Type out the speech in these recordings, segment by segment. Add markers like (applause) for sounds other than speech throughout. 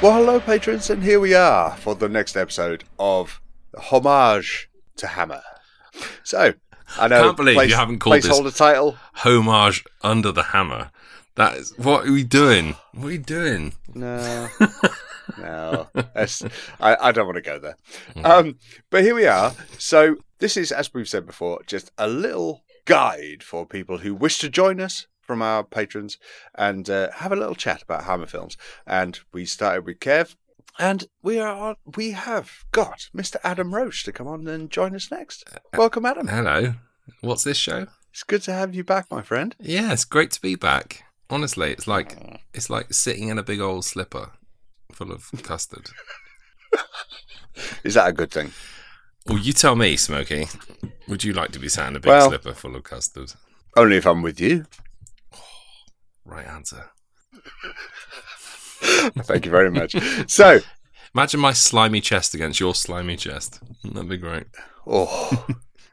Well, hello, patrons, and here we are for the next episode of Homage to Hammer. So, I know Can't believe place- you haven't called this- placeholder title. Homage under the hammer. That is what are we doing? What are we doing? No, (laughs) no, That's- I, I don't want to go there. Um, but here we are. So, this is, as we've said before, just a little guide for people who wish to join us from our patrons and uh, have a little chat about Hammer films. And we started with Kev, and we are we have got Mr. Adam Roche to come on and join us next. Welcome, Adam. Hello. What's this show? It's good to have you back, my friend. Yeah, it's great to be back. Honestly, it's like it's like sitting in a big old slipper full of custard. Is that a good thing? Well, you tell me, Smokey. Would you like to be sat in a big Well- slipper full of custard? Only if I'm with you. Right answer. (laughs) Thank you very much. So, Imagine my slimy chest against your slimy chest. That'd be great. oh,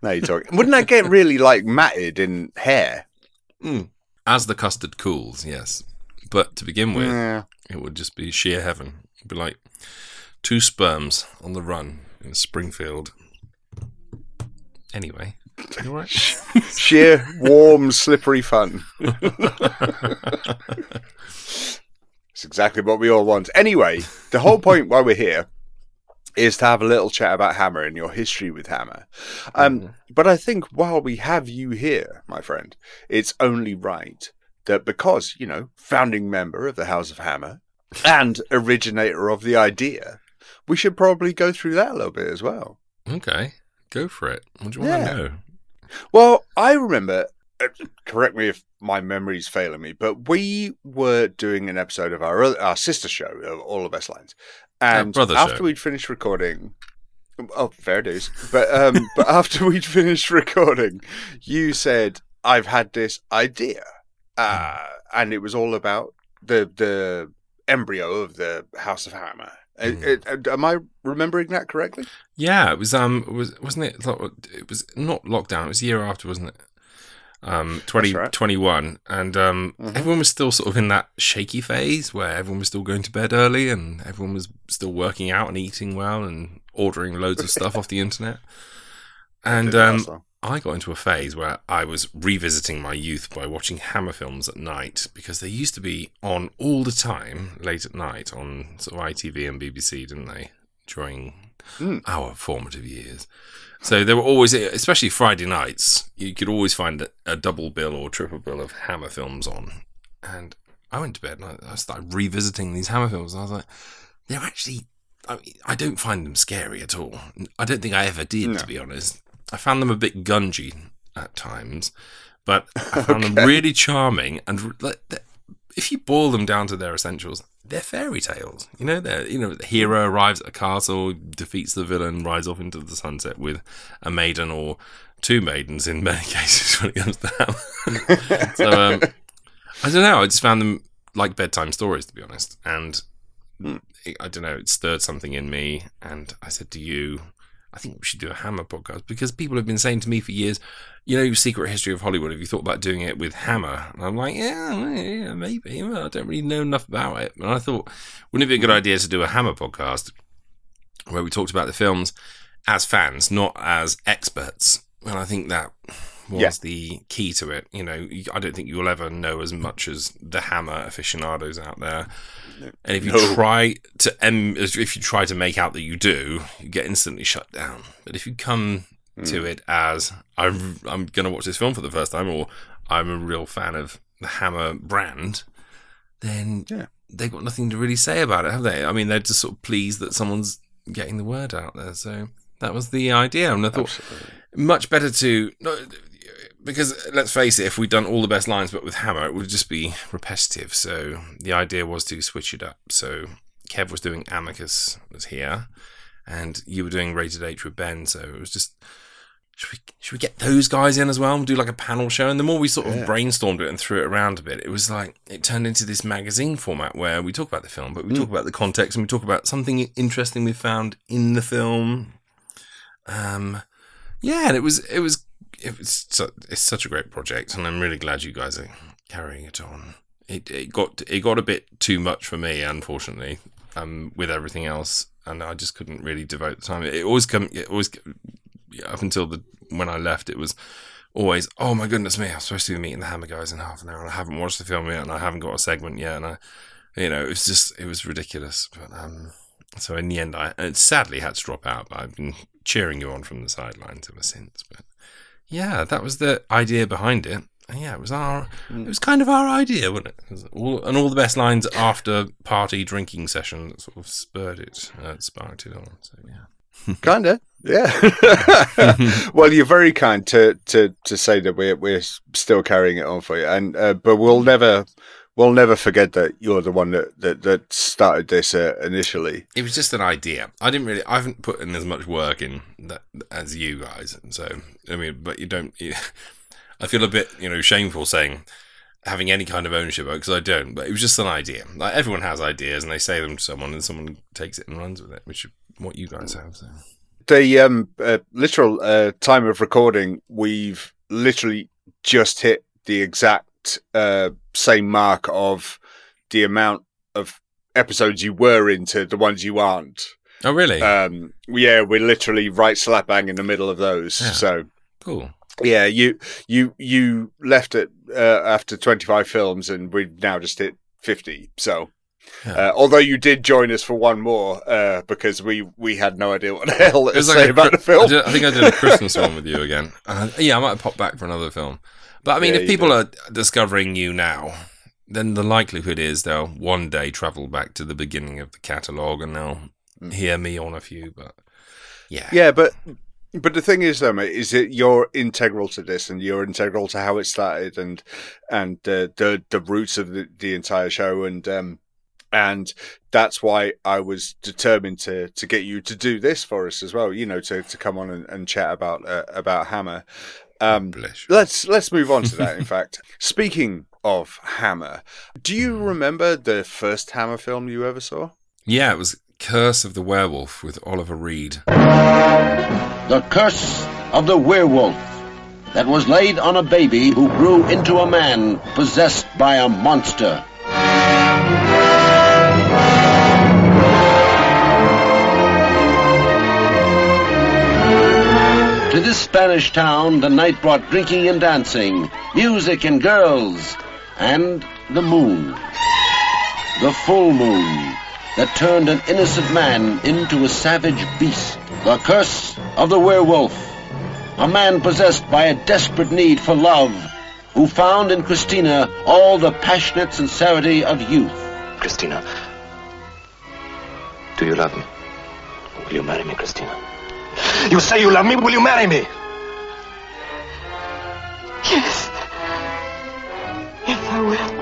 now you're talking. Wouldn't that get really like matted in hair? Hmm. As the custard cools, yes. But to begin with, Yeah. it would just be sheer heaven. It'd be like two sperms on the run in Springfield. Anyway, right? (laughs) Sheer, warm, slippery fun. It's exactly what we all want. Anyway, the whole point why we're here is to have a little chat about Hammer and your history with Hammer. Um, But I think while we have you here, my friend, it's only right that because, you know, founding member of the House of Hammer and originator of the idea, we should probably go through that a little bit as well. Okay, go for it. What do you want Yeah. to know? Well, I remember, uh, correct me if my memory's failing me, but we were doing an episode of our other- our sister show, of All of Best Lines, and after show. we'd finished recording, oh, fair dues, but um, (laughs) but after we'd finished recording, you said I've had this idea, uh, and it was all about the the embryo of the House of Hammer. Mm. am I remembering that correctly? Yeah, it was um, was wasn't it? It was not lockdown. It was a year after, wasn't it? Um, twenty right. twenty one, and um, Mhm. everyone was still sort of in that shaky phase where everyone was still going to bed early and everyone was still working out and eating well and ordering loads of stuff off the internet. (laughs) And um. I got into a phase where I was revisiting my youth by watching Hammer films at night because they used to be on all the time late at night on sort of ITV and BBC, didn't they? During Mm. our formative years. So there were always, especially Friday nights, you could always find a, a double bill or triple bill of Hammer films on. And I went to bed and I, I started revisiting these Hammer films. And I was like, they're actually, I, mean, I don't find them scary at all. I don't think I ever did, No. to be honest. I found them a bit gungy at times, but I found them (laughs) really charming. And like, if you boil them down to their essentials, they're fairy tales. You know, they're you know the hero arrives at a castle, defeats the villain, rides off into the sunset with a maiden or two maidens in many (laughs) cases when it comes to that. (laughs) so um, I don't know. I just found them like bedtime stories, to be honest, and Hmm. I don't know. It stirred something in me, and I said to you. I think we should do a Hammer podcast because people have been saying to me for years, you know, Secret History of Hollywood. Have you thought about doing it with Hammer? And I'm like, yeah, yeah maybe. Well, I don't really know enough about it. And I thought, wouldn't it be a good idea to do a Hammer podcast where we talked about the films as fans, not as experts? And I think that was Yeah. the key to it. You know, I don't think you'll ever know as much as the Hammer aficionados out there. And if you No. try to, em- if you try to make out that you do, you get instantly shut down. But if you come to Mm. it as I'm, I'm going to watch this film for the first time, or I'm a real fan of the Hammer brand, then Yeah. they've got nothing to really say about it, have they? I mean, they're just sort of pleased that someone's getting the word out there. So that was the idea, and I thought Absolutely. much better to no, because let's face it, if we'd done all the best lines but with Hammer, it would just be repetitive. So the idea was to switch it up. So Kev was doing Amicus was here, and you were doing Rated H with Ben. So it was just. Should we, should we get those guys in as well and do like a panel show? And the more we sort of Yeah. brainstormed it and threw it around a bit, it was like it turned into this magazine format where we talk about the film, but we talk about the context and we talk about something interesting we found in the film. Um, yeah, and it was it was it's such a great project, and I'm really glad you guys are carrying it on. It it got it got a bit too much for me, unfortunately. um, with everything else, and I just couldn't really devote the time. It always come, it always up until the when I left, it was always, oh my goodness me, I'm supposed to be meeting the Hammer guys in half an hour, and I haven't watched the film yet, and I haven't got a segment yet, and I, you know, it was just it was ridiculous. But um, so in the end, I sadly had to drop out, but I've been cheering you on from the sidelines ever since. But yeah, that was the idea behind it. And yeah, it was our, it was kind of our idea, wasn't it? it all, and all the best lines (laughs) after party drinking session that sort of spurred it, uh, sparked it on. So yeah, (laughs) kinda, yeah. (laughs) well, you're very kind to to to say that we're we're still carrying it on for you, and uh, but we'll never we'll never forget that you're the one that that, that started this uh, initially. It was just an idea. I didn't really. I haven't put in as much work in that as you guys. So I mean, but you don't. You, (laughs) I feel a bit, you know, shameful saying having any kind of ownership because I don't. But it was just an idea. Like everyone has ideas, and they say them to someone, and someone takes it and runs with it, which is what you guys have. So. The um, uh, literal uh, time of recording, we've literally just hit the exact uh, same mark of the amount of episodes you were into the ones you aren't. Oh, really? Um, yeah, we're literally right slap bang in the middle of those. Yeah. So cool. Yeah, you you you left it uh, after 25 films, and we've now just hit 50. So, yeah. uh, although you did join us for one more uh, because we we had no idea what the (laughs) hell to say like about the film. I, did, I, think I did a Christmas (laughs) one with you again. Uh, yeah, I might pop back for another film. But I mean, yeah, if people are discovering you now, then the likelihood is they'll one day travel back to the beginning of the catalogue and they'll mm. hear me on a few. But yeah, yeah, but but the thing is, though, mate, is that you're integral to this, and you're integral to how it started, and and uh, the the roots of the, the entire show, and um, and that's why I was determined to to get you to do this for us as well. You know, to, to come on and, and chat about uh, about Hammer, um, let's let's move on to that. In (laughs) fact, speaking of Hammer, do you hmm. remember the first Hammer film you ever saw? Yeah, it was Curse of the Werewolf with Oliver Reed. The Curse of the Werewolf that was laid on a baby who grew into a man possessed by a monster. This Spanish town, the night brought drinking and dancing, music and girls, and the moon. The full moon that turned an innocent man into a savage beast. The curse of the werewolf. A man possessed by a desperate need for love, who found in Christina all the passionate sincerity of youth. Christina, do you love me? Will you marry me, Christina? You say you love me, will you marry me? Yes. Yes, I will.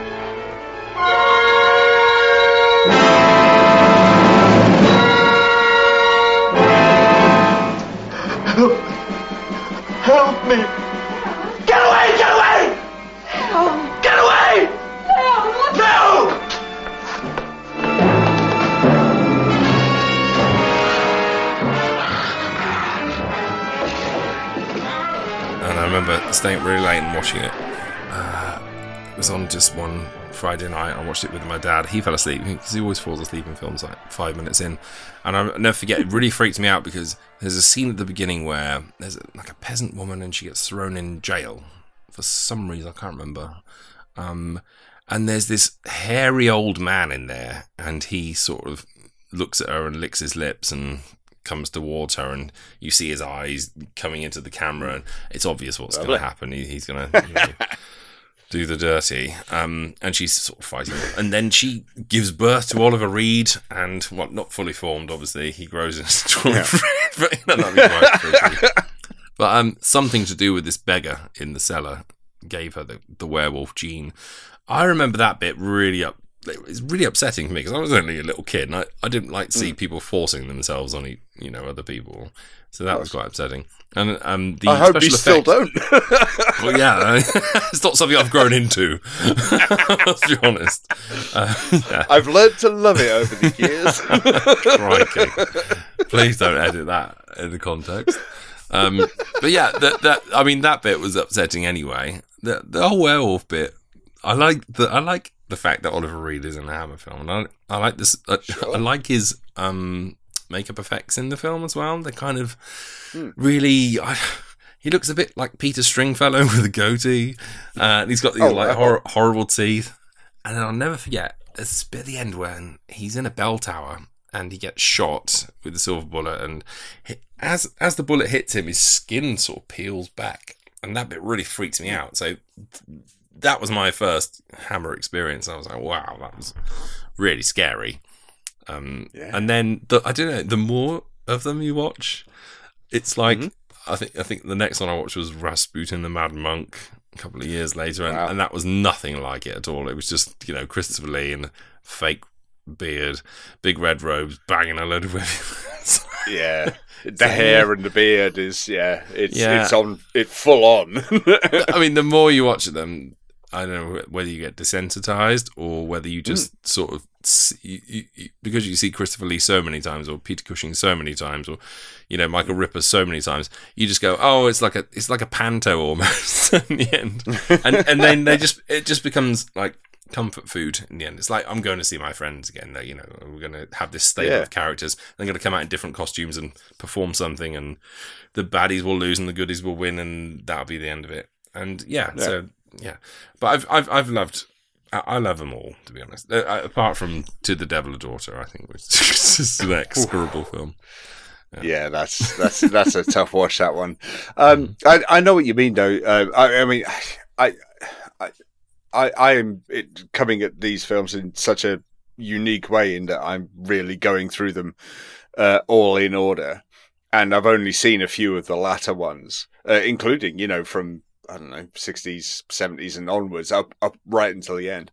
Staying really late and watching it. Uh, it was on just one Friday night. I watched it with my dad. He fell asleep because he always falls asleep in films like five minutes in. And I'll never forget, it really freaked me out because there's a scene at the beginning where there's like a peasant woman and she gets thrown in jail for some reason. I can't remember. Um, and there's this hairy old man in there, and he sort of looks at her and licks his lips and comes towards her, and you see his eyes coming into the camera, and it's obvious what's going to happen. He, he's going to you know, (laughs) do the dirty, um, and she's sort of fighting, and then she gives birth to Oliver Reed, and what well, not fully formed, obviously, he grows into yeah. (laughs) but, (laughs) but um, something to do with this beggar in the cellar gave her the, the werewolf gene. I remember that bit really up it's really upsetting for me because I was only a little kid and I, I didn't like to see mm. people forcing themselves on you know other people. So that was quite upsetting. And um, the I hope you effect, still don't. (laughs) well, yeah, (laughs) it's not something I've grown into. (laughs) Let's be honest. Uh, yeah. I've learned to love it over the years. Please don't edit that in the context. Um, but yeah, that that I mean that bit was upsetting anyway. The the whole werewolf bit, I like the I like the fact that Oliver Reed is in the Hammer film, and I, I like this. I, I like his um, makeup effects in the film as well. They're kind of really. I, he looks a bit like Peter Stringfellow (laughs) with a goatee. Uh, and he's got these Oh, like wow. hor- horrible teeth. And then I'll never forget this bit at the end when he's in a bell tower and he gets shot with the silver bullet, and he, as as the bullet hits him, his skin sort of peels back, and that bit really freaks me out. So that was my first Hammer experience. I was like, wow, that was really scary. Um, Yeah. And then the, I don't know. The more of them you watch, it's like Mm-hmm. I think I think the next one I watched was Rasputin the Mad Monk a couple of years later, and, Wow. and that was nothing like it at all. It was just you know Christopher Lee and fake beard, big red robes, banging a load of women. (laughs) Yeah, the hair and the beard is yeah, it's Yeah. it's on it full on. (laughs) I mean, the more you watch them, I don't know whether you get desensitized or whether you just Mm. sort of see, you, you, because you see Christopher Lee so many times, or Peter Cushing so many times, or you know Michael Ripper so many times, you just go, oh, it's like a it's like a panto almost (laughs) in the end, and and then they just it just becomes like comfort food in the end. It's like I'm going to see my friends again. They, you know, we're going to have this stable Yeah. of characters. They're going to come out in different costumes and perform something, and the baddies will lose and the goodies will win, and that'll be the end of it. And yeah, Yeah. so yeah, but I've I've I've loved. I love them all, to be honest. Uh, uh, apart from "To the Devil a Daughter," I think just (laughs) an execrable film. yeah, that's that's that's a tough watch. That one. Um, I I know what you mean though. Uh, I I mean, I I I am coming at these films in such a unique way in that I'm really going through them uh, all in order, and I've only seen a few of the latter ones, uh, including you know from I don't know sixties, seventies, and onwards up up right until the end.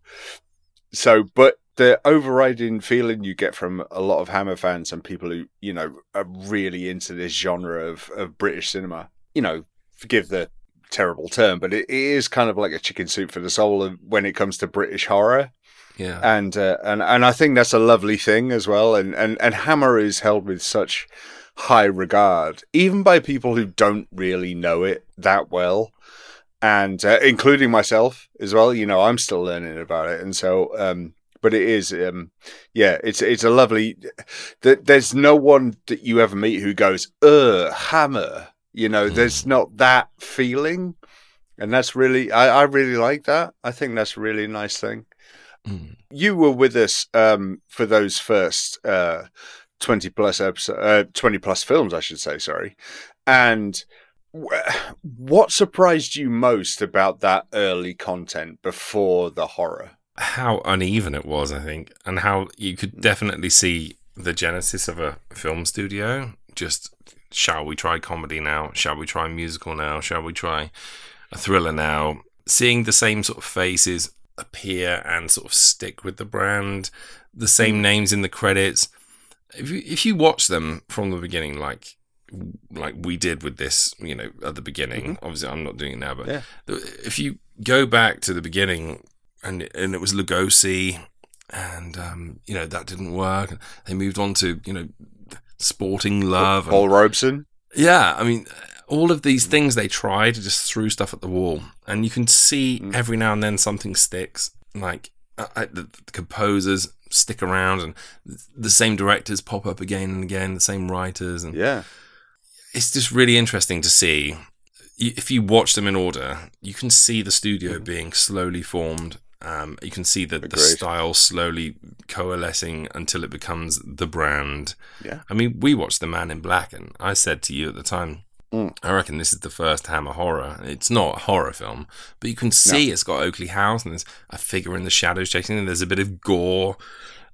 So, but the overriding feeling you get from a lot of Hammer fans and people who you know are really into this genre of of British cinema, you know, forgive the terrible term, but it, is kind of like a chicken soup for the soul of- when it comes to British horror Yeah, and uh, and and I think that's a lovely thing as well. And and and Hammer is held with such high regard, even by people who don't really know it that well, and uh, including myself as well. You know, I'm still learning about it, and so. Um, but it is, um, yeah, it's it's a lovely. Th- there's no one that you ever meet who goes, "Uh, Hammer." You know, there's not that feeling, and that's really, I, I really like that. I think that's a really nice thing Mm. you were with us um, for those first uh, 20 plus episode, uh, 20 plus films, I should say, sorry. And what surprised you most about that early content before the horror? how uneven it was, I think, and how you could Hmm. definitely see the genesis of a film studio. Just shall we try comedy now? Shall we try musical now? Shall we try a thriller now? Seeing the same sort of faces appear and sort of stick with the brand, the same Hmm. names in the credits. If you if you watch them from the beginning, like like we did with this, you know, at the beginning. Obviously, I'm not doing it now, but Mm-hmm. Yeah. if you go back to the beginning, and and it was Lugosi, and um, you know that didn't work. They moved on to you know Sporting Love. and- Paul Robeson? yeah, I mean, all of these things they tried just threw stuff at the wall, and you can see Mm. every now and then something sticks. Like uh, the, the composers stick around, and the same directors pop up again and again, the same writers, and Yeah. It's just really interesting to see. If you watch them in order, you can see the studio being slowly formed. Um, you can see the, the style slowly coalescing until it becomes the brand. Yeah. I mean, we watched The Man in Black, and I said to you at the time, Mm. I reckon this is the first Hammer horror. It's not a horror film, but you can see it's got Oakley House, and there's a figure in the shadows chasing, and there's a bit of gore.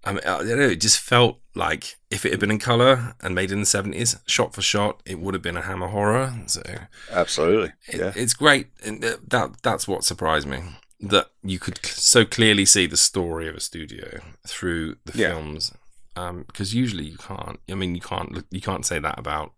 I mean, I don't know, it just felt like if it had been in color and made in the 70s, shot for shot, it would have been a Hammer horror. So Absolutely. it, Yeah. it's great. And that, that that's what surprised me that you could so clearly see the story of a studio through the Yeah. films. Um, because usually you can't. I mean, you can't. You can't say that about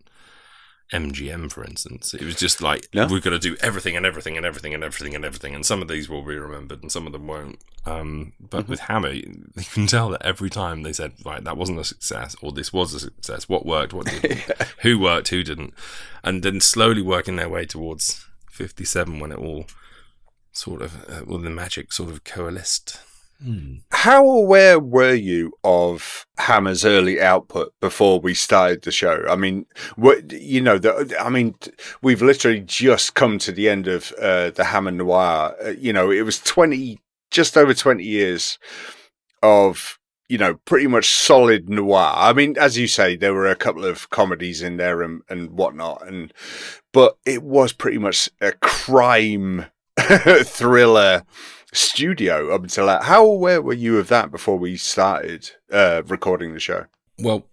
MGM, for instance. It was just like we're going to do everything and everything and everything and everything and everything, and some of these will be remembered and some of them won't. Um, but Mm-hmm. with Hammer, you can tell that every time they said, "Right, that wasn't a success," or "This was a success." What worked? What didn't? (laughs) Who worked? Who didn't? And then slowly working their way towards fifty-seven when it all sort of uh, well, the magic sort of coalesced Hmm. How aware were you of Hammer's early output before we started the show? I mean, what you know, the, I mean, we've literally just come to the end of uh, the Hammer Noir. Uh, you know, it was twenty, just over twenty years of you know pretty much solid noir. I mean, as you say, there were a couple of comedies in there and and whatnot, and but it was pretty much a crime (laughs) thriller studio up until that. How aware were you of that before we started uh, recording the show? Well,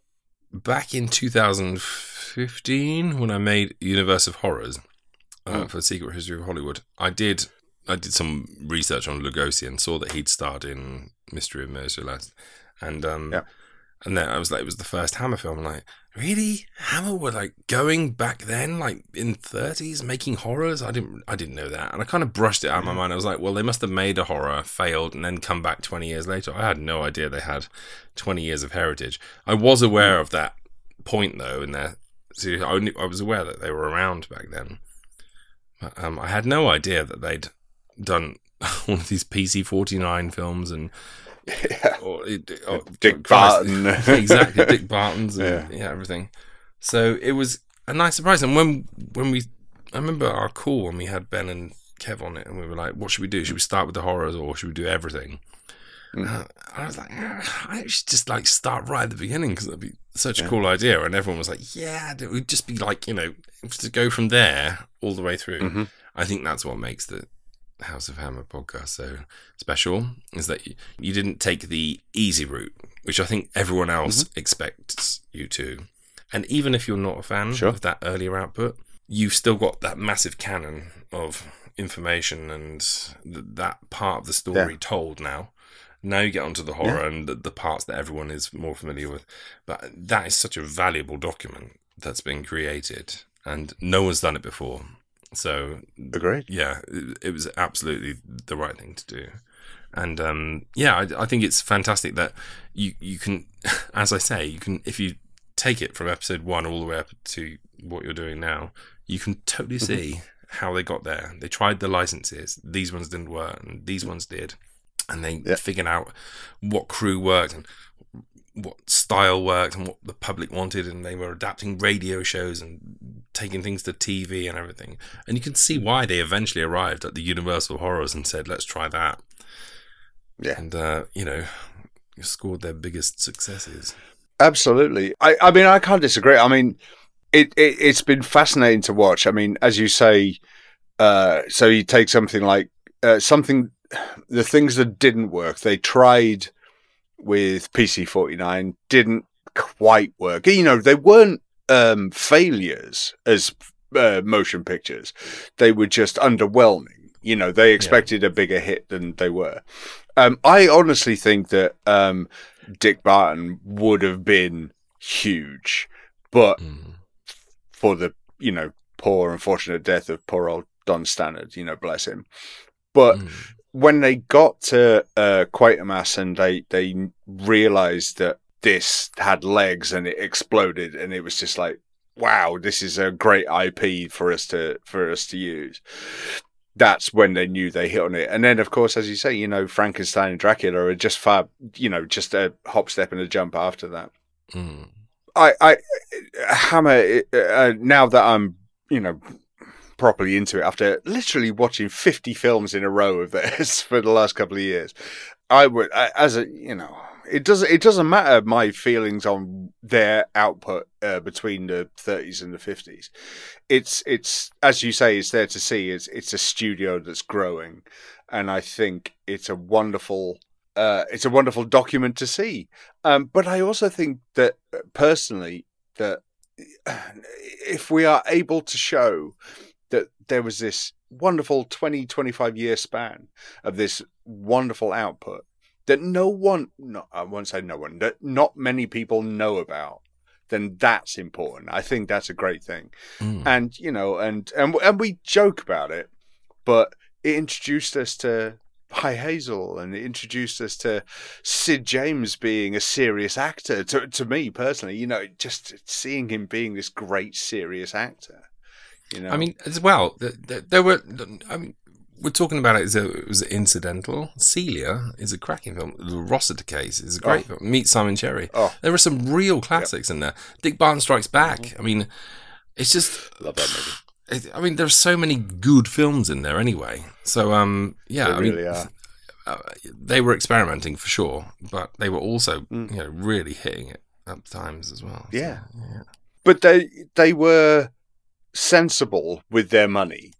back in 2015, when I made Universe of Horrors uh, Mm. for Secret History of Hollywood, I did I did some research on Lugosi and saw that he'd starred in Mystery of Mary Celeste, and um, Yeah. and then I was like, it was the first Hammer film. Like, really? Hammer were like going back then, like in 30s, making horrors. I didn't I didn't know that, and I kind of brushed it out of my mind. I was like, well, they must have made a horror, failed, and then come back 20 years later. I had no idea they had 20 years of heritage. I was aware of that point though in their so I, knew, I was aware that they were around back then but um, I had no idea that they'd done (laughs) all of these PC forty nine films and or, or, (laughs) Dick Christ, Barton. (laughs) exactly Dick (laughs) Barton's and Yeah. yeah. everything so it was a nice surprise and when when we I remember our call when we had Ben and Kev on it and we were like what should we do should we start with the horrors or should we do everything uh, I was like, "Ah, I should just like start right at the beginning because that'd be such a cool idea. And everyone was like, yeah, it would just be like, you know, to go from there all the way through. Mhm. I think that's what makes the House of Hammer podcast so special is that you, you didn't take the easy route, which I think everyone else mm-hmm. expects you to. And even if you're not a fan Sure. of that earlier output, you've still got that massive canon of information and th- that part of the story Yeah. told now. Now you get onto the horror and the, the parts that everyone is more familiar with. But that is such a valuable document that's been created, and no one's done it before. So Agreed. yeah, it, it was absolutely the right thing to do. And um, yeah, I, I think it's fantastic that you you can, (laughs) as I say, you can if you take it from episode one all the way up to what you're doing now, you can totally see how they got there. They tried the licenses; these ones didn't work, and these ones did, and they Yeah. figured out what crew worked and what style worked and what the public wanted, and they were adapting radio shows and taking things to TV and everything. And you can see why they eventually arrived at the Universal Horrors and said, "Let's try that." Yeah. and uh, you know, scored their biggest successes. Absolutely. I, I mean, I can't disagree. I mean, it, it it's been fascinating to watch. I mean, as you say, uh, so you take something like uh, something, (sighs) the things that didn't work. They tried with PC forty nine, didn't quite work. You know, they weren't um, failures as uh, motion pictures. They were just underwhelming. You know, they expected a bigger hit than they were. Um, I honestly think that um, Dick Barton would have been huge, but Mm. for the you know poor unfortunate death of poor old Don Stannard, you know, bless him. But Mm. When they got to uh, Quatermass and they they realized that this had legs and it exploded, and it was just like, wow, this is a great IP for us to for us to use. That's when they knew they hit on it, and then of course, as you say, you know, Frankenstein and Dracula are just far, you know, just a hop, step, and a jump after that. Mm. I, I Hammer. Uh, now that I'm, you know, properly into it after literally watching 50 films in a row of this (laughs) for the last couple of years, I would, as a, you know, it doesn't, it doesn't matter my feelings on their output uh, between the 30s and the 50s. It's, it's as you say, it's there to see. It's, it's a studio that's growing, and I think it's a wonderful. Uh, it's a wonderful document to see. Um, but I also think that uh, personally, that (sighs) if we are able to show that there was this wonderful 20, 25 year span of this wonderful output that no one, no, I won't say no one, that not many people know about, then that's important. I think that's a great thing. Mm. And, you know, and, and, and we joke about it, but it introduced us to Hy Hazell and it introduced us to Sid James being a serious actor. To to me personally, you know, just seeing him being this great serious actor. You know, I mean, as well, th- th- there were. I mean, we're talking about it as a, it was incidental. Celia is a cracking film. The Rossiter Case is a great film. Meet Simon Cherry. Oh. There are some real classics in there. Dick Barton Strikes Back. I mean, it's just. Love that movie. (sighs) It, I mean, there's so many good films in there anyway. So, um, yeah, They I mean, are. uh, they were experimenting for sure, but they were also, Mm. you know, really hitting it at times as well. So, Yeah. But they they were sensible with their money.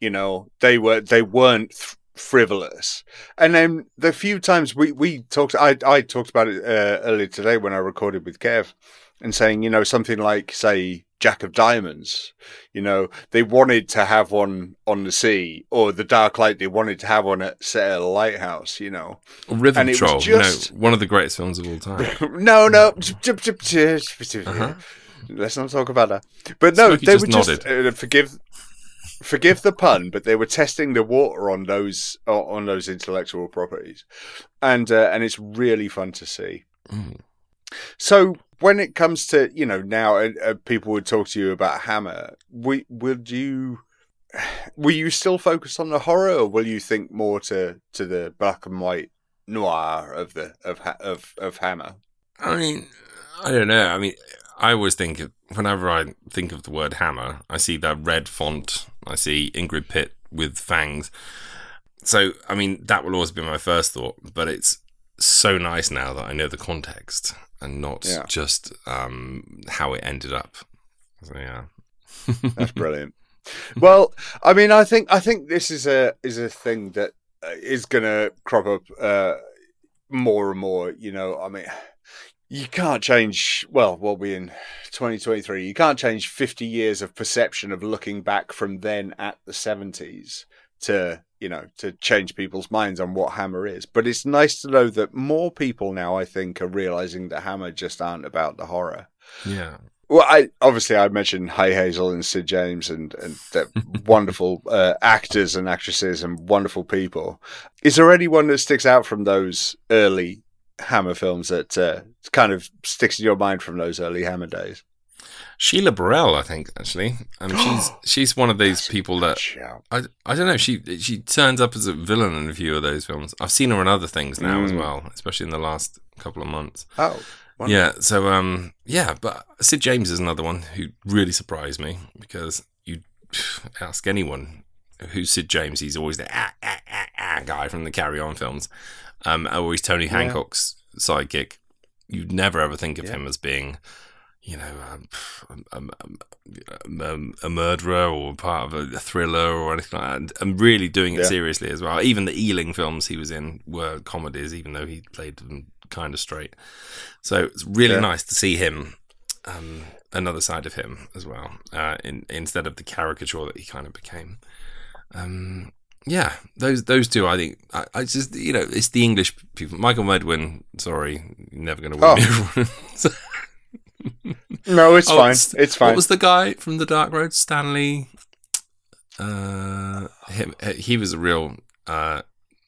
You know, they were they weren't th- frivolous. And then the few times we we talked, I I talked about it uh, earlier today when I recorded with Kev, and saying you know something like say Jack of Diamonds. You know, they wanted to have one on the sea, or the Dark Light. They wanted to have one at a lighthouse. You know, Rhythm And it was Troll, just- you know, one of the greatest films of all time. (laughs) no, no. Uh-huh. Let's not talk about that. But no, Smokey they just were just uh, forgive, forgive the pun, but they were testing the water on those uh, on those intellectual properties, and uh, and it's really fun to see. Mm. So when it comes to you know now, uh, uh, people would talk to you about Hammer. We, would you? (sighs) Will you still focus on the horror, or will you think more to to the black and white noir of the of of of Hammer? I mean, I don't know. I mean, I always think of, whenever I think of the word hammer, I see that red font. I see Ingrid Pitt with fangs. So, I mean, that will always be my first thought. But it's so nice now that I know the context and not Yeah. just um, how it ended up. So, yeah. That's (laughs) brilliant. well, I mean, I think I think this is a is a thing that uh, going to crop up uh, more and more. You know, I mean, you can't change. Well, what we in twenty twenty three? You can't change fifty years of perception of looking back from then at the seventies to you know to change people's minds on what Hammer is. But it's nice to know that more people now, I think, are realizing that Hammer just aren't about the horror. Yeah. Well, I obviously I mentioned Hy Hazell and Sid James and and they're (laughs) wonderful uh, actors and actresses and wonderful people. Is there anyone that sticks out from those early Hammer films that uh, kind of sticks in your mind from those early Hammer days? Sheila Burrell, I think, actually. Um, (gasps) she's she's one of these people that I, I don't know. She she turns up as a villain in a few of those films. I've seen her in other things now as Mm. well, especially in the last couple of months. Oh, wonderful. Yeah. So um yeah, but Sid James is another one who really surprised me because you (sighs) ask anyone who's Sid James, he's always the ah, ah, ah, ah guy from the Carry On films, um, or he's Tony Hancock's sidekick. You'd never ever think of Yeah. him as being. You know, um, um, um, um, a murderer or part of a, thriller or anything like that, and, and really doing it Yeah. seriously as well. Even the Ealing films he was in were comedies, even though he played them kind of straight. So it's really Yeah. nice to see him, um, another side of him as well, uh, in, instead of the caricature that he kind of became. Um, yeah, those those two, I think, I, I just you know, it's the English people. Michael Medwin, sorry, never going to win Oh. No, it's (laughs) Oh, fine. St- It's fine. What was the guy from the Dark Road? Stanley. Uh, him, he was a real. Uh,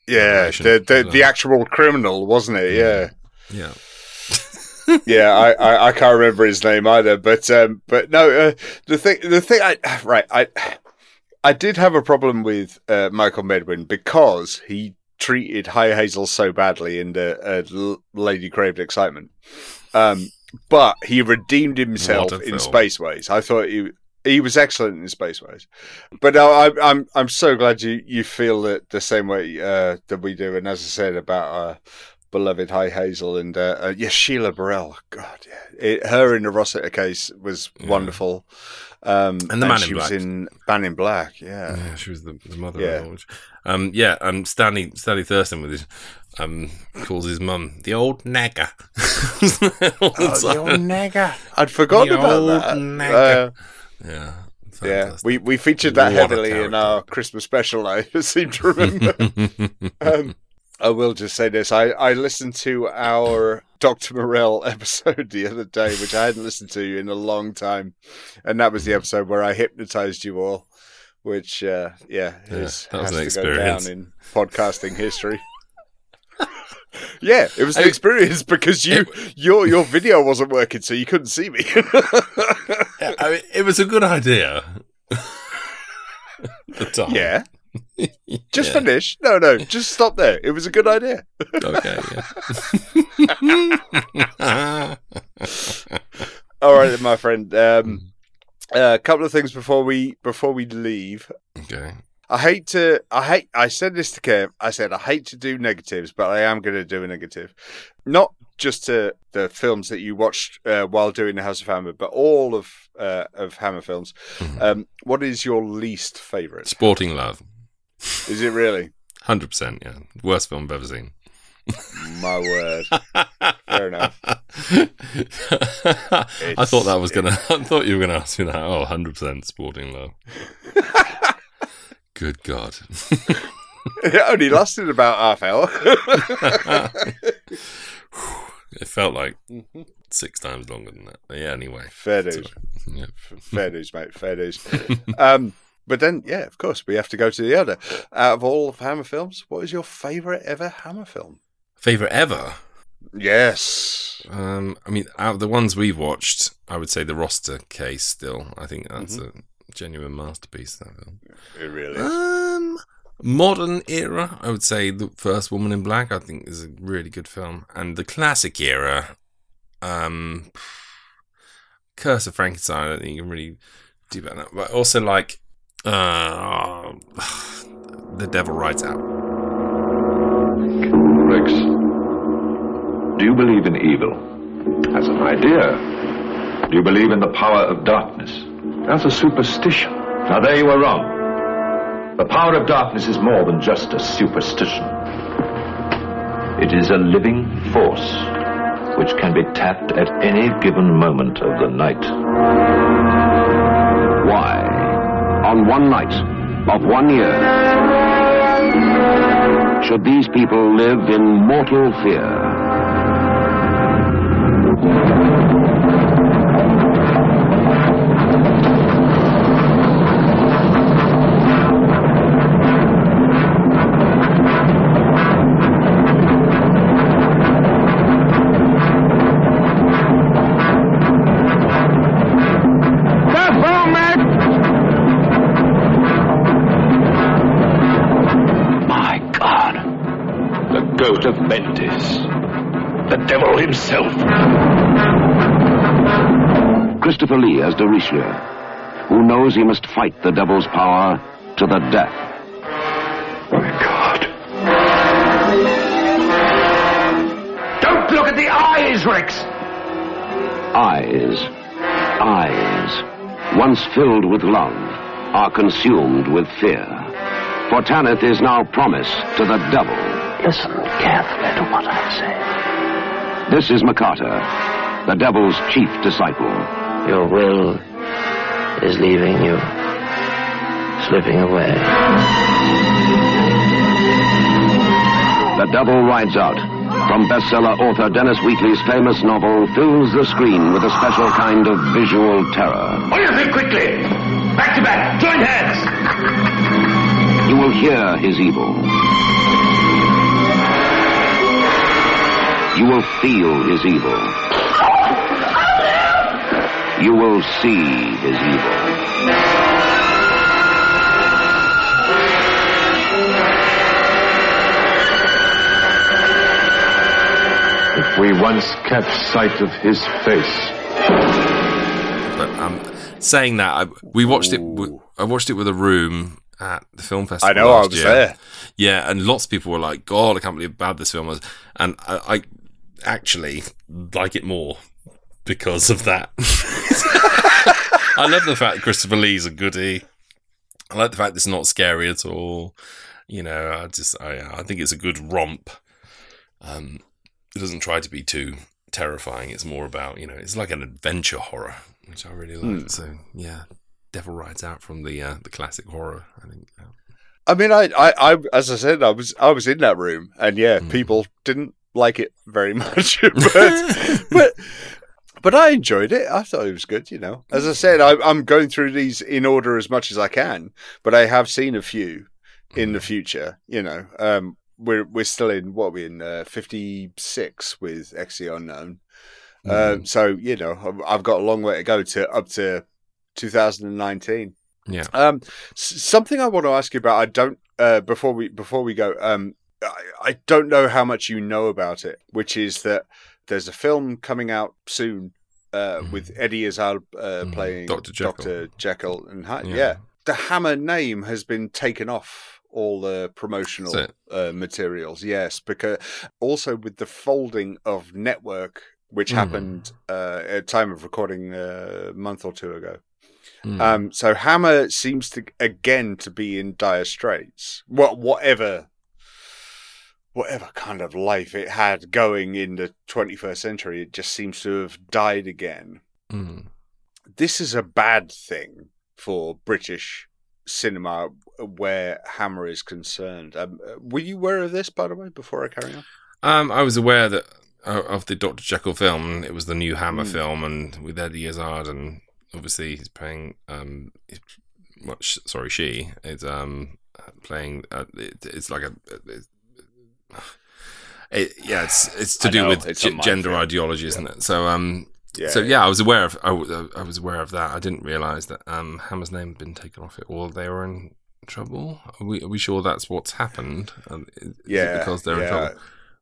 yeah, the the, the actual criminal, wasn't it? Yeah. yeah. (laughs) yeah, I, I, I can't remember his name either, but um, but no, uh, the thing the thing I right I I did have a problem with uh, Michael Medwin because he treated Hy Hazell so badly in the uh, Lady Craved Excitement, um, but he redeemed himself in film. Spaceways. I thought he. He was excellent in Spaceways, but no, I, I'm I'm so glad you, you feel that the same way uh, that we do. And as I said about our beloved High Hazel and uh, uh, yeah, Sheila Burrell. God, yeah, it, her in the Rossiter case was Yeah. wonderful. Um, And the Man in she was in Man in Black. Yeah, Yeah, she was the, the mother Yeah. of George. Um, yeah, and Stanley Stanley Thurston with his um calls his mum the old nagger. (laughs) The Oh, the old nagger. I'd forgotten The about old that. nagger. Uh, yeah, yeah, we we featured that What heavily in our Christmas special. I (laughs) seem to remember. (laughs) um, I will just say this: I I listened to our Doctor Morelle (laughs) episode the other day, which I hadn't listened to in a long time, and that was the episode where I hypnotized you all. Which, uh, yeah, Yeah, that was has an to go experience. down in podcasting history. yeah, it was an I- experience because you your your video wasn't working, so you couldn't see me. (laughs) Yeah, I mean, it was a good idea. (laughs) The time. yeah, Just Yeah. finish. No, no, just stop there. It was a good idea. Okay, yeah. (laughs) All right, then, my friend. Um, a couple of things before we before we leave. okay. I hate to. I hate. I said this to Kev. I said I hate to do negatives, but I am going to do a negative. Not just to the films that you watched uh, while doing the House of Hammer, but all of uh, of Hammer films. Mhm. Um, what is your least favorite? Sporting Love. Is it really? 100%, yeah. Worst film I've ever seen. (laughs) My word. Fair enough. I thought that was gonna. I thought you were gonna ask me that. Oh, 100 percent sporting love. (laughs) Good God. it only lasted about half hour. (laughs) it felt like six times longer than that. But yeah. Anyway. Fair dues. yeah. Fair dues, mate. Fair dues. Um, but then, yeah, of course, we have to go to the other. Out of all of Hammer films, what is your favourite ever Hammer film? Favorite ever. Yes. Um, I mean, out of the ones we've watched, I would say the Rossiter case. Still, I think that's Mm-hmm. a genuine masterpiece. That film. It really is. Um, modern era, I would say the first Woman in Black. I think is a really good film, and the classic era, um, Curse of Frankenstein. I don't think you can really do about that. But also like, uh, (sighs) The Devil Rides Out. Do you believe in evil? As an idea. Do you believe in the power of darkness? As a superstition. Now there you are wrong. The power of darkness is more than just a superstition. It is a living force which can be tapped at any given moment of the night. Why, on one night of one year, should these people live in mortal fear? Thank you. De Richelieu, who knows he must fight the devil's power to the death. My God. Don't look at the eyes, Rex! Eyes, eyes, once filled with love, are consumed with fear. For Tanith is now promised to the devil. Listen carefully to what I say. This is Mocata, the devil's chief disciple. Your will is leaving you, slipping away. The Devil Rides Out, from bestseller author Dennis Wheatley's famous novel, fills the screen with a special kind of visual terror. What do you think quickly? Back to back, join hands! You will hear his evil. You will feel his evil. You will see his evil. If we once catch sight of his face, But um, saying that, I, we watched it. w- I watched it with a room at the film festival. I know, I last was year. there. Yeah, and lots of people were like, "God, I can't believe how bad this film was," and I, I actually like it more because of that. (laughs) I love the fact Christopher Lee's a goodie. I like the fact it's not scary at all. You know, I just, I, I think it's a good romp. Um, it doesn't try to be too terrifying. It's more about, you know, it's like an adventure horror, which I really like. So yeah, Devil Rides Out from the uh, the classic horror. I think. Yeah. I mean, I, I, I, as I said, I was, I was in that room, and yeah, Mm. people didn't like it very (laughs) much, (laughs) but, but, but I enjoyed it. I thought it was good. You know, as I said, I, I'm going through these in order as much as I can, but I have seen a few in the future. You know, um, we're we're still in what are we in uh, 56 with X the Unknown. Um, so you know, I've- I've got a long way to go to up to 2019. Yeah. Um, something I want to ask you about. I don't uh, before we before we go, um, I, I don't know how much you know about it, which is that there's a film coming out soon uh, with Eddie Izzard uh, Mm, playing Dr. Jekyll. Dr. Jekyll and Hyde. Yeah. Yeah. the Hammer name has been taken off all the promotional uh, materials. Yes, because also with the folding of Network, which Mm. happened uh, at time of recording uh, a month or two ago. Mm. Um, so Hammer seems to again to be in dire straits. What whatever whatever kind of life it had going in the 21st century, it just seems to have died again. Mm. This is a bad thing for British cinema where Hammer is concerned. Um, uh, were you aware of this, by the way, before I carry on? Um, I was aware that uh, of the Doctor Jekyll film. It was the new Hammer Mm. film, and with Eddie Izzard, and obviously he's playing. Um, he's- what? sh- Sorry, she is um playing. Uh, it, it's like a. it, yeah, it's it's to I do know, with g- gender ideology, isn't it? So um, Yeah. so yeah, I was aware of I, w- I was aware of that. I didn't realize that um Hammer's name had been taken off it, or they were in trouble. Are we, are we sure that's what's happened? Um, is- is it Yeah, because they're in trouble.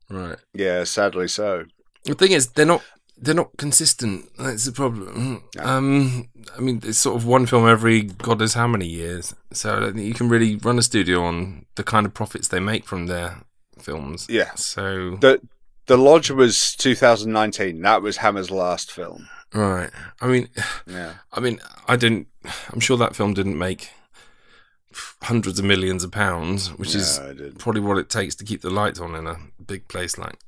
Right. Yeah, sadly so. The thing is, they're not they're not consistent. That's the problem. Um, I mean, it's sort of one film every God knows how many years. So I don't think you can really run a studio on the kind of profits they make from their films. Yeah. So The The Lodge was 2019. That was Hammer's last film. right. I mean, (sighs) Yeah. I mean, I didn't. I'm sure that film didn't make hundreds of millions of pounds, which is No, probably what it takes to keep the lights on in a big place like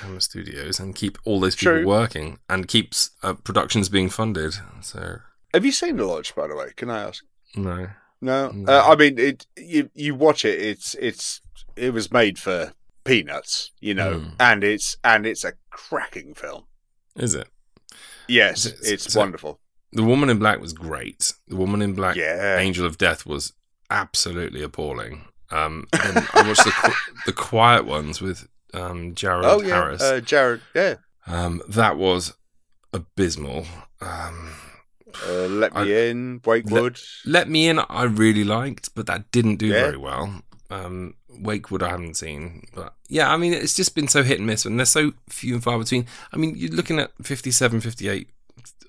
Hammer Studios and keep all those people True. working and keeps uh, productions being funded. So Have you seen The Lodge, by the way? Can I ask? no, No. No. Uh, I mean, it. You you watch it. It's it's it was made for peanuts, you know, Mm. and it's and it's a cracking film. is it? Yes, It's- it's so- wonderful. The Woman in Black was great. The Woman in Black, Yeah. Angel of Death, was absolutely appalling. Um, and I watched the (laughs) the quiet ones with um, Jared Oh yeah, Harris. uh, Jared. Yeah. Um, that was abysmal. Um, Uh, Let me I- in, Wake Wood. Let Me In, I really liked, but that didn't do Yeah. very well. Um, Wake Wood, I haven't seen, but yeah, I mean, it's just been so hit and miss, and they're so few and far between. I mean, you're looking at 57, 58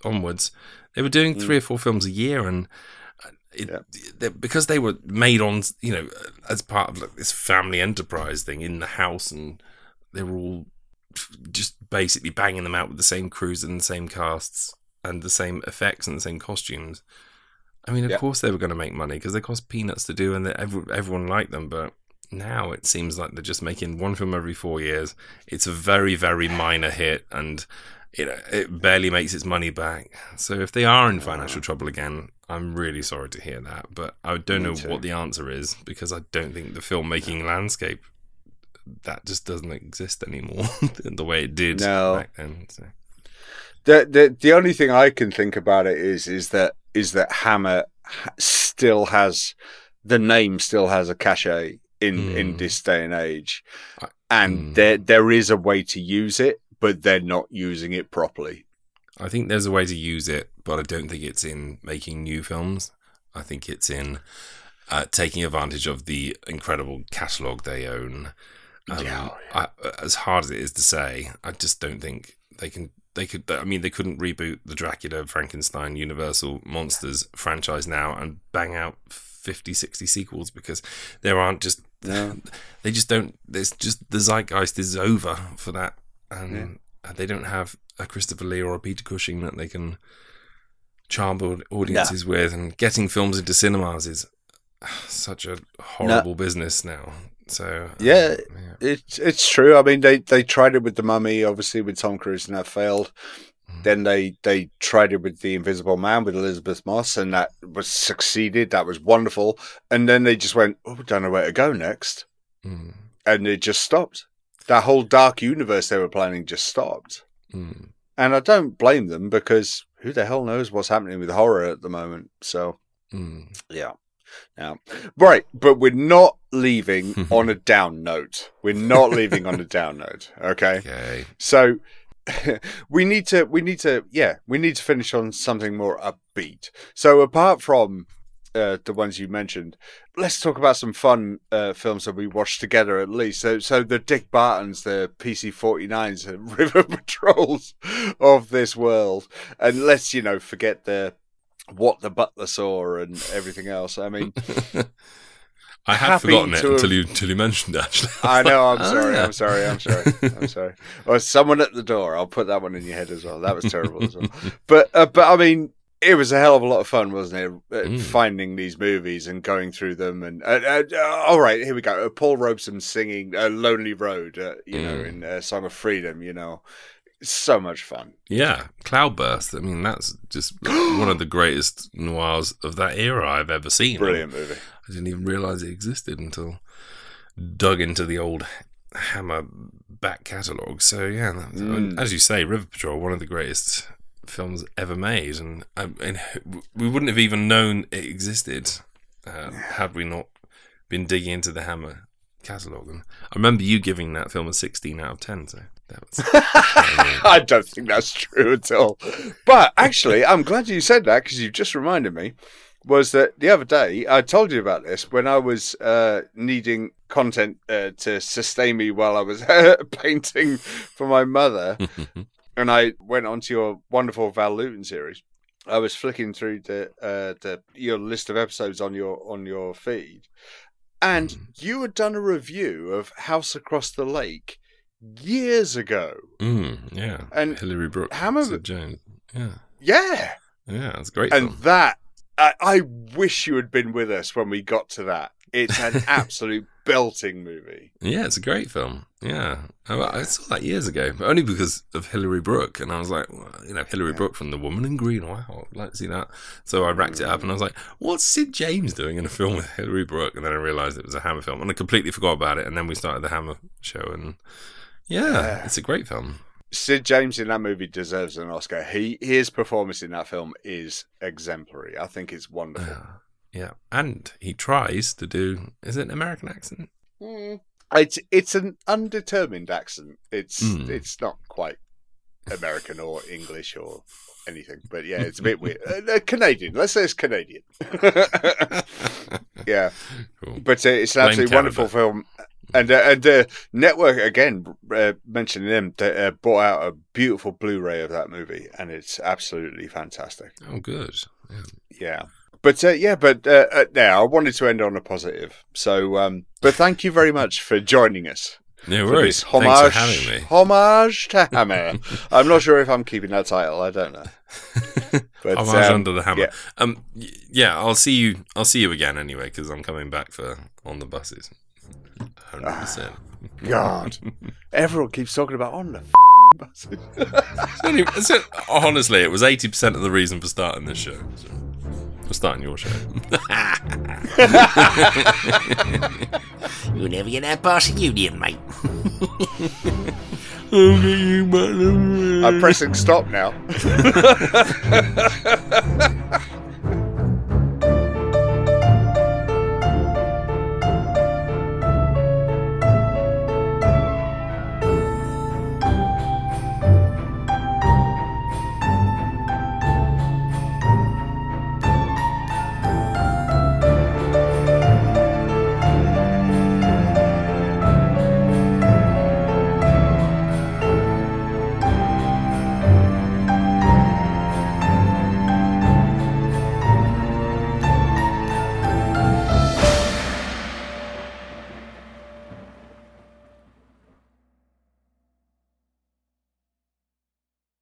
onwards. They were doing three or four films a year, and uh, it, Yeah. because they were made on, you know, as part of like this family enterprise thing in the house, and they were all just basically banging them out with the same crews and the same casts and the same effects and the same costumes. I mean, of Yeah. course they were going to make money because they cost peanuts to do, and every, everyone liked them. But now it seems like they're just making one film every four years. It's a very, very minor hit, and it it barely makes its money back. So if they are in financial ah. trouble again, I'm really sorry to hear that. But I don't Me know too. what the answer is because I don't think the filmmaking landscape that just doesn't exist anymore (laughs) the way it did No. back then. So. The, the the only thing I can think about it is is that is that Hammer still has the name still has a cachet in in Mm. this day and age, and Mm. there there is a way to use it, but they're not using it properly. I think there's a way to use it, but I don't think it's in making new films. I think it's in uh, taking advantage of the incredible catalogue they own. Um, Yeah. I, as hard as it is to say, I just don't think they can. They could. I mean, they couldn't reboot the Dracula, Frankenstein, Universal Monsters franchise now and bang out 50, 60 sequels because there aren't just. No. (laughs) They just don't. There's just the zeitgeist is over for that, and uh, they don't have a Christopher Lee or a Peter Cushing that they can charm au- audiences with. And getting films into cinemas is such a horrible business now. So Yeah, yeah. It's it's true. I mean, they they tried it with the Mummy, obviously with Tom Cruise, and that failed. Mm. Then they they tried it with the Invisible Man with Elisabeth Moss, and that was succeeded. That was wonderful. And then they just went, "Oh, we don't know where to go next," Mm, and it just stopped. That whole dark universe they were planning just stopped. mm. And I don't blame them because who the hell knows what's happening with horror at the moment. So Mm. yeah. Now, right, but we're not leaving (laughs) on a down note. We're not leaving on a down note. Okay. Okay. So (laughs) we need to we need to yeah, we need to finish on something more upbeat. So apart from uh, the ones you mentioned, let's talk about some fun uh, films that we watched together at least. So, so the Dick Bartons, the PC 49s, the River Patrols of this world. And let's, you know, forget the what the butler saw and everything else. I mean, (laughs) I had forgotten it until have- you until you mentioned it. Actually, (laughs) I know. I'm (laughs) Ah, sorry. yeah. I'm sorry. I'm sorry. I'm sorry. Or someone at the door. I'll put that one in your head as well. That was terrible as well. But uh, but I mean, it was a hell of a lot of fun, wasn't it? Uh, Mm. Finding these movies and going through them. And uh, uh, all right, here we go. Uh, Paul Robeson singing uh, "Lonely Road," uh, you know, Mm. in uh, "Song of Freedom." You know, so much fun. yeah, Cloudburst. I mean, that's just (gasps) one of the greatest noirs of that era I've ever seen. Brilliant movie. I didn't even realize it existed until dug into the old Hammer back catalogue. So yeah, that Mm. as you say, River Patrol, one of the greatest films ever made, and, and we wouldn't have even known it existed uh, had we not been digging into the Hammer catalogue. And I remember you giving that film a sixteen out of ten. So that was (laughs) I don't think that's true at all. But actually, I'm glad you said that because you just reminded me. Was that the other day I told you about this when I was uh, needing content uh, to sustain me while I was (laughs) painting for my mother, (laughs) and I went onto your wonderful Val Lewton series. I was flicking through the uh, the your list of episodes on your on your feed, and you had done a review of House Across the Lake years ago. mm, yeah, And Hilary Brooke, Hammer- Sid Jones. Yeah, Yeah, yeah, it's great. and film. that I, I wish you had been with us when we got to that. It's an (laughs) absolute belting movie. Yeah, it's a great film. Yeah, I, I saw that years ago, but only because of Hilary Brooke, and I was like, well, you know, Hilary Brooke from The Woman in Green. Wow, I'd like to see that. So I racked it up, and I was like, what's Sid James doing in a film with Hilary Brooke? And then I realised it was a Hammer film, and I completely forgot about it. And then we started the Hammer show, and yeah, Yeah. it's a great film. Sid James in that movie deserves an Oscar. He his performance in that film is exemplary. I think it's wonderful. Yeah, yeah, and he tries to do. Is it an American accent? It's it's an undetermined accent. It's Mm. it's not quite American or English or anything, but yeah, it's a bit weird. (laughs) Uh, uh, Canadian. Let's say it's Canadian. (laughs) yeah, Cool. but uh, it's an absolutely wonderful film. And uh, and uh, network again uh, mentioning them they, uh, brought out a beautiful Blu-ray of that movie, and it's absolutely fantastic. Oh, good. Yeah. Yeah. But uh, yeah, but uh, uh, now I wanted to end on a positive. So, um, but thank you very much for joining us. No for worries. this Thanks homage, for having me. homage to Hammer. (laughs) I'm not sure if I'm keeping that title. I don't know. (laughs) But, Homage um, under the hammer. yeah. Um, yeah, I'll see you. I'll see you again anyway because I'm coming back for on the buses. Hundred percent. God, everyone keeps talking about on the (laughs) buses. Honestly, it was eighty percent of the reason for starting this show. So, for starting your show. (laughs) You'll never get that boss union, mate. (laughs) I'm pressing stop now.